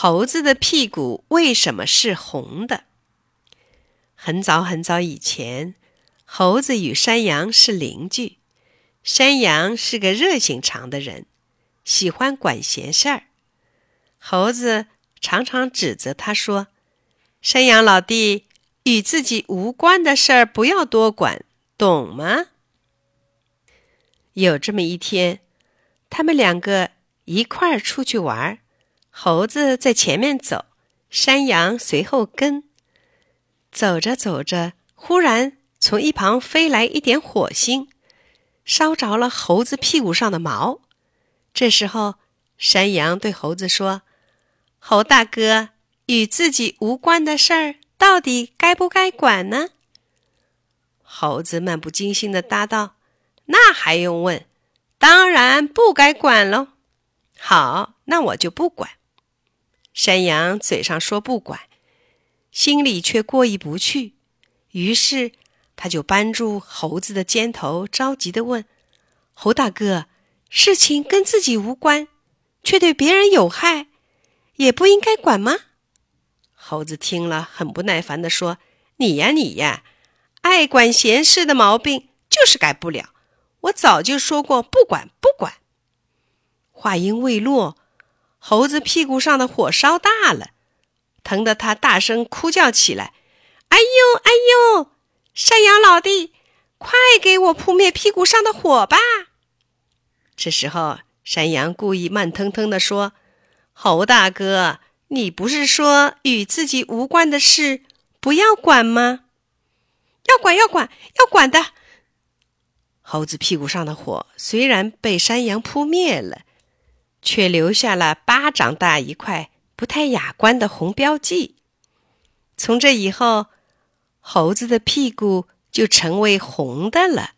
猴子的屁股为什么是红的？很早很早以前，猴子与山羊是邻居。山羊是个热心肠的人，喜欢管闲事儿。猴子常常指责他说：“山羊老弟，与自己无关的事儿不要多管，懂吗？”有这么一天，他们两个一块儿出去玩儿。猴子在前面走，山羊随后跟。走着走着，忽然从一旁飞来一点火星，烧着了猴子屁股上的毛。这时候，山羊对猴子说：“猴大哥，与自己无关的事儿，到底该不该管呢？”猴子漫不经心的答道：“那还用问？当然不该管喽。好，那我就不管。”山羊嘴上说不管，心里却过意不去，于是他就扳住猴子的肩头，着急的问：“猴大哥，事情跟自己无关，却对别人有害，也不应该管吗？”猴子听了，很不耐烦的说：“你呀，你呀，爱管闲事的毛病就是改不了。我早就说过，不管，不管。”话音未落。猴子屁股上的火烧大了，疼得他大声哭叫起来：“哎呦，哎呦！山羊老弟，快给我扑灭屁股上的火吧！”这时候，山羊故意慢腾腾地说：“猴大哥，你不是说与自己无关的事不要管吗？要管，要管，要管的。”猴子屁股上的火虽然被山羊扑灭了。却留下了巴掌大一块不太雅观的红标记。从这以后，猴子的屁股就成为红的了。